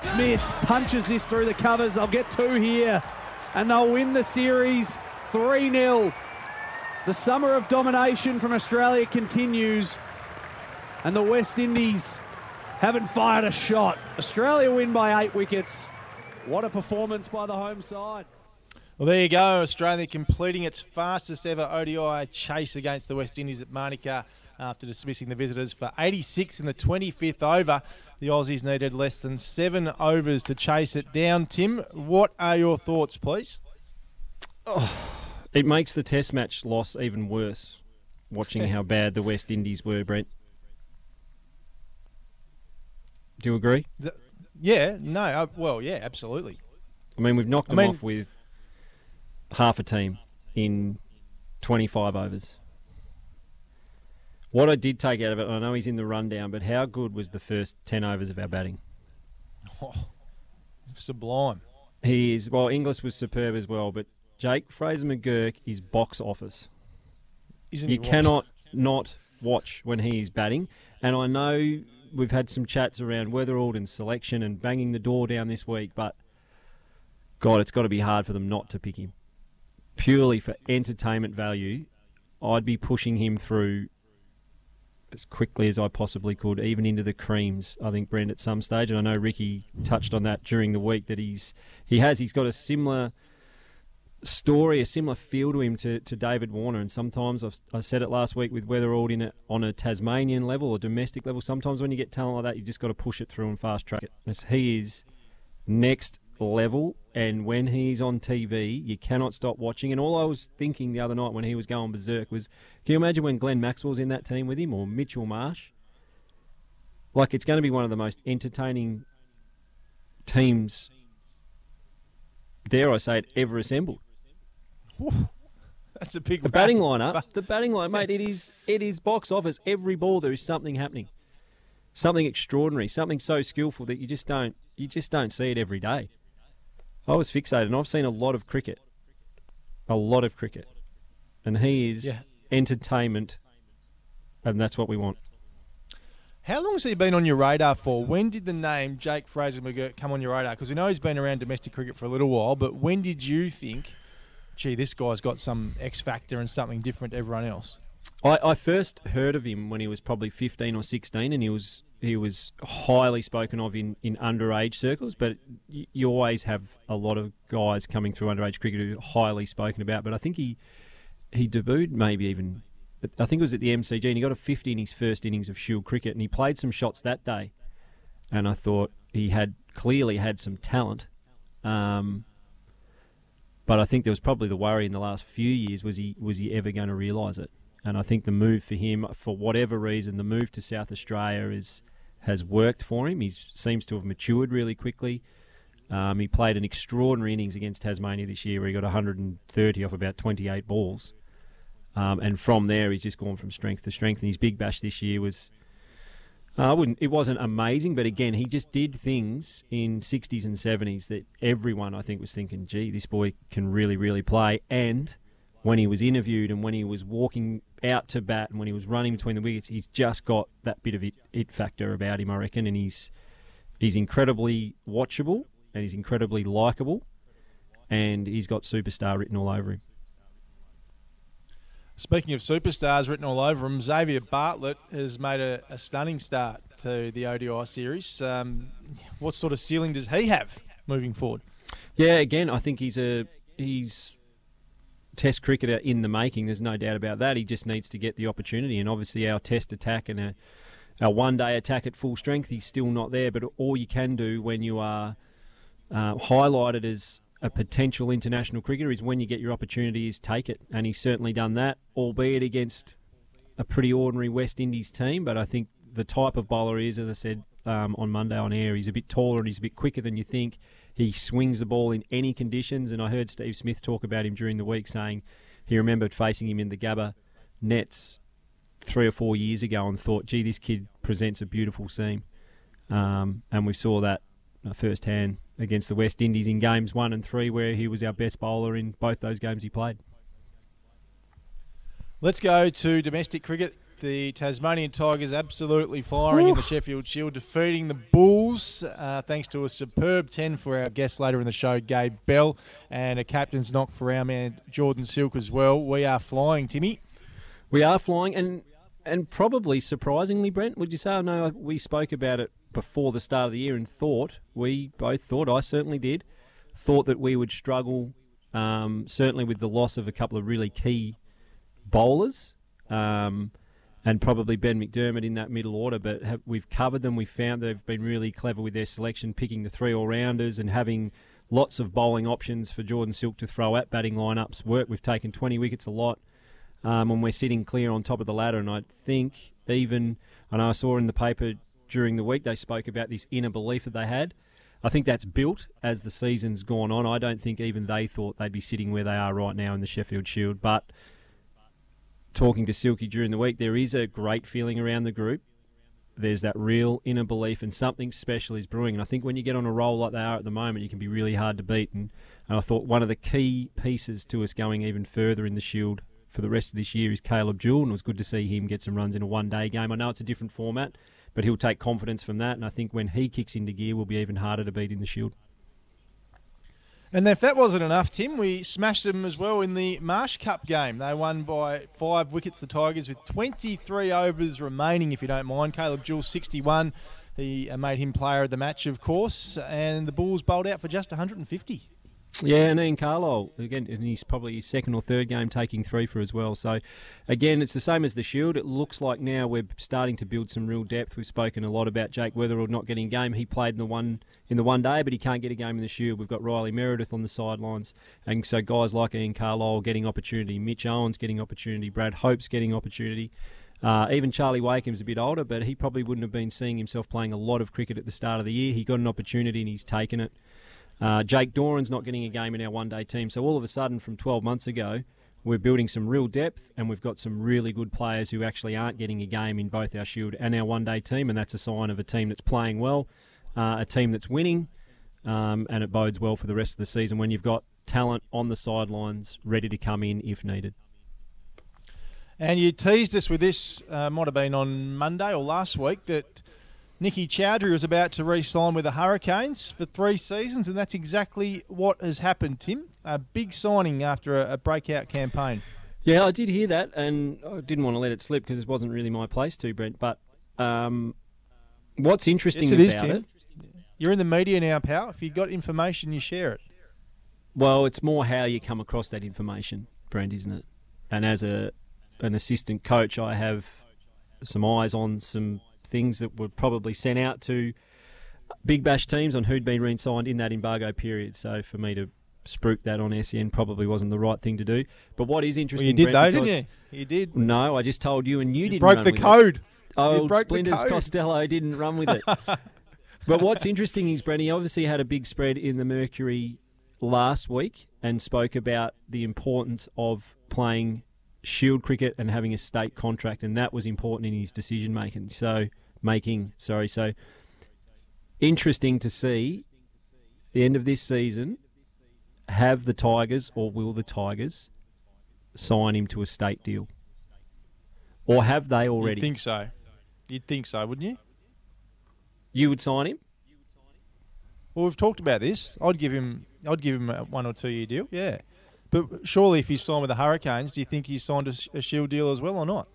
Smith punches this through the covers. I'll get two here. And they'll win the series 3 0. The summer of domination from Australia continues. And the West Indies haven't fired a shot. Australia win by eight wickets. What a performance by the home side. Well, there you go. Australia completing its fastest ever ODI chase against the West Indies at Manuka after dismissing the visitors for 86 in the 25th over. The Aussies needed less than seven overs to chase it down. Tim, what are your thoughts, please? Oh, it makes the Test match loss even worse. Watching how bad the West Indies were, Brent. Do you agree? The, yeah, no, uh, well, yeah, absolutely. I mean, we've knocked I them mean- off with half a team in 25 overs. What I did take out of it, I know he's in the rundown, but how good was the first 10 overs of our batting? Oh, sublime. He is, well, Inglis was superb as well, but Jake Fraser McGurk is box office. Isn't you cannot not watch when he is batting. And I know we've had some chats around Weatherald and selection and banging the door down this week, but God, it's got to be hard for them not to pick him. Purely for entertainment value, I'd be pushing him through as quickly as I possibly could, even into the creams. I think Brent at some stage, and I know Ricky touched on that during the week that he's he has he's got a similar story, a similar feel to him to, to David Warner. And sometimes I've, I said it last week with Weatherald in it on a Tasmanian level or domestic level. Sometimes when you get talent like that, you just got to push it through and fast track it. As he is next level, and when he's on TV, you cannot stop watching. And all I was thinking the other night when he was going berserk was, can you imagine when Glenn Maxwell's in that team with him or Mitchell Marsh? Like it's going to be one of the most entertaining teams, dare I say it, ever assembled. That's a big The batting lineup, the batting line, mate. It is it is box office. Every ball there is something happening, something extraordinary, something so skillful that you just don't you just don't see it every day. I was fixated, and I've seen a lot of cricket, a lot of cricket, and he is Yeah. entertainment, and that's what we want. How long has he been on your radar for? When did the name Jake Fraser McGurk come on your radar? Because we know he's been around domestic cricket for a little while, but when did you think, gee, this guy's got some X factor and something different to everyone else? I, I first heard of him when he was probably fifteen or sixteen, and he was he was highly spoken of in, in underage circles. But you, always have a lot of guys coming through underage cricket who are highly spoken about. But I think he he debuted maybe even I think it was at the MCG, and he got a fifty in his first innings of Shield cricket, and he played some shots that day. And I thought he had clearly had some talent. Um, but I think there was probably the worry in the last few years was he was he ever going to realise it? And I think the move for him, for whatever reason, the move to South Australia is has worked for him. He seems to have matured really quickly. Um, he played an extraordinary innings against Tasmania this year, where he got 130 off about 28 balls. Um, and from there, he's just gone from strength to strength. And his big bash this year was, uh, I wouldn't, it wasn't amazing, but again, he just did things in 60s and 70s that everyone, I think, was thinking, gee, this boy can really, really play. And when he was interviewed and when he was walking out to bat and when he was running between the wickets, he's just got that bit of it, it factor about him, I reckon. And he's he's incredibly watchable and he's incredibly likable, and he's got superstar written all over him. Speaking of superstars written all over him, Xavier Bartlett has made a, a stunning start to the ODI series. Um, what sort of ceiling does he have moving forward? Yeah, again, I think he's a he's Test cricketer in the making. There's no doubt about that. He just needs to get the opportunity, and obviously our Test attack and our, our one day attack at full strength, he's still not there. But all you can do when you are uh, highlighted as a potential international cricketer is when you get your opportunity is take it, and he's certainly done that, albeit against a pretty ordinary West Indies team. But I think the type of bowler is, as I said um, on Monday on air, he's a bit taller and he's a bit quicker than you think. He swings the ball in any conditions, and I heard Steve Smith talk about him during the week, saying he remembered facing him in the Gabba nets three or four years ago and thought, "Gee, this kid presents a beautiful seam," um, and we saw that uh, firsthand against the West Indies in games one and three, where he was our best bowler in both those games he played. Let's go to domestic cricket. The Tasmanian Tigers absolutely firing Ooh. in the Sheffield Shield, defeating the Bulls uh, thanks to a superb 10 for our guest later in the show, Gabe Bell, and a captain's knock for our man Jordan Silk as well. We are flying, Timmy. We are flying, and and probably surprisingly, Brent, would you say? I know we spoke about it before the start of the year and thought, we both thought, I certainly did, thought that we would struggle, um, certainly with the loss of a couple of really key bowlers. Um, and probably Ben McDermott in that middle order. But have, we've covered them. We've found they've been really clever with their selection, picking the three all rounders and having lots of bowling options for Jordan Silk to throw at batting lineups. Work. We've taken 20 wickets a lot um, we're sitting clear on top of the ladder. And I think even, and I saw in the paper during the week, they spoke about this inner belief that they had. I think that's built as the season's gone on. I don't think even they thought they'd be sitting where they are right now in the Sheffield Shield. But talking to Silky during the week, there is a great feeling around the group. There's that real inner belief, and something special is brewing. And I think when you get on a roll like they are at the moment, you can be really hard to beat. And, and I thought one of the key pieces to us going even further in the Shield for the rest of this year is Caleb Jewell, and it was good to see him get some runs in a one day game. I know it's a different format, but he'll take confidence from that, and I think when he kicks into gear, we'll be even harder to beat in the Shield. And if that wasn't enough, Tim, we smashed them as well in the Marsh Cup game. They won by five wickets, the Tigers, with 23 overs remaining, if you don't mind. Caleb Jewell, 61. He made him player of the match, of course, and the Bulls bowled out for just 150. Yeah, and Iain Carlisle again, and he's probably his second or third game taking three for as well. So, again, it's the same as the Shield. It looks like now we're starting to build some real depth. We've spoken a lot about Jake Weatherald not getting game. He played in the one in the one day, but he can't get a game in the Shield. We've got Riley Meredith on the sidelines, and so guys like Iain Carlisle getting opportunity, Mitch Owens getting opportunity, Brad Hope's getting opportunity. Uh, even Charlie Wakim's a bit older, but he probably wouldn't have been seeing himself playing a lot of cricket at the start of the year. He got an opportunity and he's taken it. Uh, Jake Doran's not getting a game in our one day team. So all of a sudden, from 12 months ago, we're building some real depth and we've got some really good players who actually aren't getting a game in both our Shield and our one day team. And that's a sign of a team that's playing well, uh, a team that's winning, um, and it bodes well for the rest of the season when you've got talent on the sidelines ready to come in if needed. And you teased us with this, uh, might have been on Monday or last week, that Nicky Chaudhary was about to re-sign with the Hurricanes for three seasons, and that's exactly what has happened, Tim. A big signing after a, a breakout campaign. Yeah, I did hear that, and I didn't want to let it slip because it wasn't really my place to, Brent. But um, what's interesting yes, it about is, Tim. it... You're in the media now, pal. If you've got information, you share it. Well, it's more how you come across that information, Brent, isn't it? And as a an assistant coach, I have some eyes on some things that were probably sent out to big bash teams on who'd been re-signed in that embargo period. So for me to spruik that on SEN probably wasn't the right thing to do. But what is interesting, well, you did Brent, though, didn't you? You did. No, I just told you, and you, you didn't broke the code. It. Oh, Splinters Costelloe didn't run with it. but what's interesting is Brenny obviously had a big spread in the Mercury last week and spoke about the importance of playing Shield cricket and having a state contract, and that was important in his decision making. So making. Sorry, so interesting to see the end of this season. Have the Tigers or will the Tigers sign him to a state deal, or have they already? You'd think so. You'd think so, wouldn't you? You would sign him. Well, we've talked about this. I'd give him. I'd give him a one or two year deal. Yeah, But surely, if he's signed with the Hurricanes, do you think he's signed a, a Shield deal as well or not?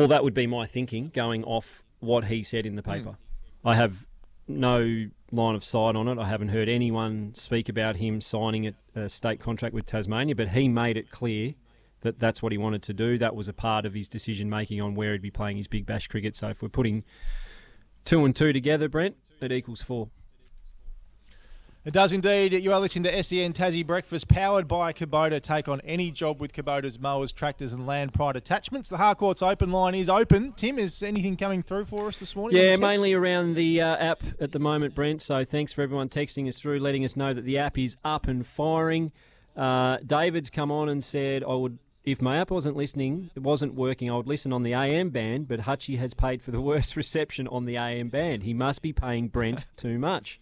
Well, that would be my thinking, going off what he said in the hmm. paper. I have no line of sight on it. I haven't heard anyone speak about him signing a, a state contract with Tasmania, but he made it clear that that's what he wanted to do. That was a part of his decision making on where he'd be playing his big bash cricket. So if we're putting two and two together, Brent, it equals four. It does indeed. You are listening to SEN Tassie Breakfast, powered by Kubota. Take on any job with Kubota's mowers, tractors, and land pride attachments. The Harcourts open line is open. Tim, is anything coming through for us this morning? Yeah, mainly around the uh, app at the moment, Brent. So thanks for everyone texting us through, letting us know that the app is up and firing. Uh, David's come on and said, I would. If my app wasn't listening, it wasn't working, I would listen on the AM band, but Hutchie has paid for the worst reception on the AM band. He must be paying Brent too much.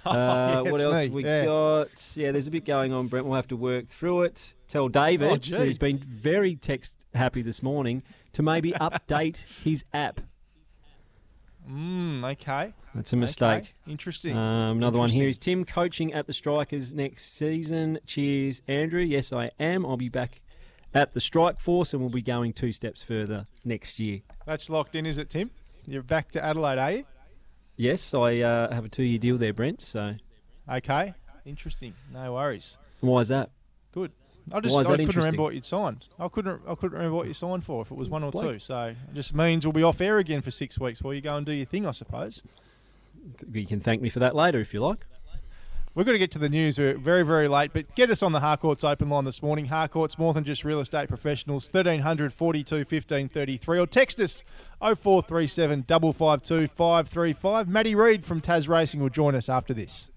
Uh, yeah, what else me, have we yeah. got? Yeah, there's a bit going on, Brent. We'll have to work through it. Tell David, oh, who's been very text happy this morning, to maybe update his app. Mm, okay. That's a mistake. Okay. Interesting. Um, another one here is Tim coaching at the Strikers next season. Cheers, Andrew. Yes, I am. I'll be back at the Strike Force and we'll be going two steps further next year. That's locked in, is it, Tim? You're back to Adelaide, are you? Yes, I uh, have a two year deal there, Brent. So Okay. Interesting. No worries. why is that? Good. I just I couldn't remember what you'd signed. I couldn't I couldn't remember what you signed for if it was one or Blake. two. So it just means we'll be off air again for six weeks while you go and do your thing, I suppose. You can thank me for that later if you like. We're going to get to the news. We're very, very late, but get us on the Harcourts open line this morning. Harcourts, more than just real estate professionals, 1300 42 15 33, or text us 0437 552 535. Matty Reid from Tas Racing will join us after this.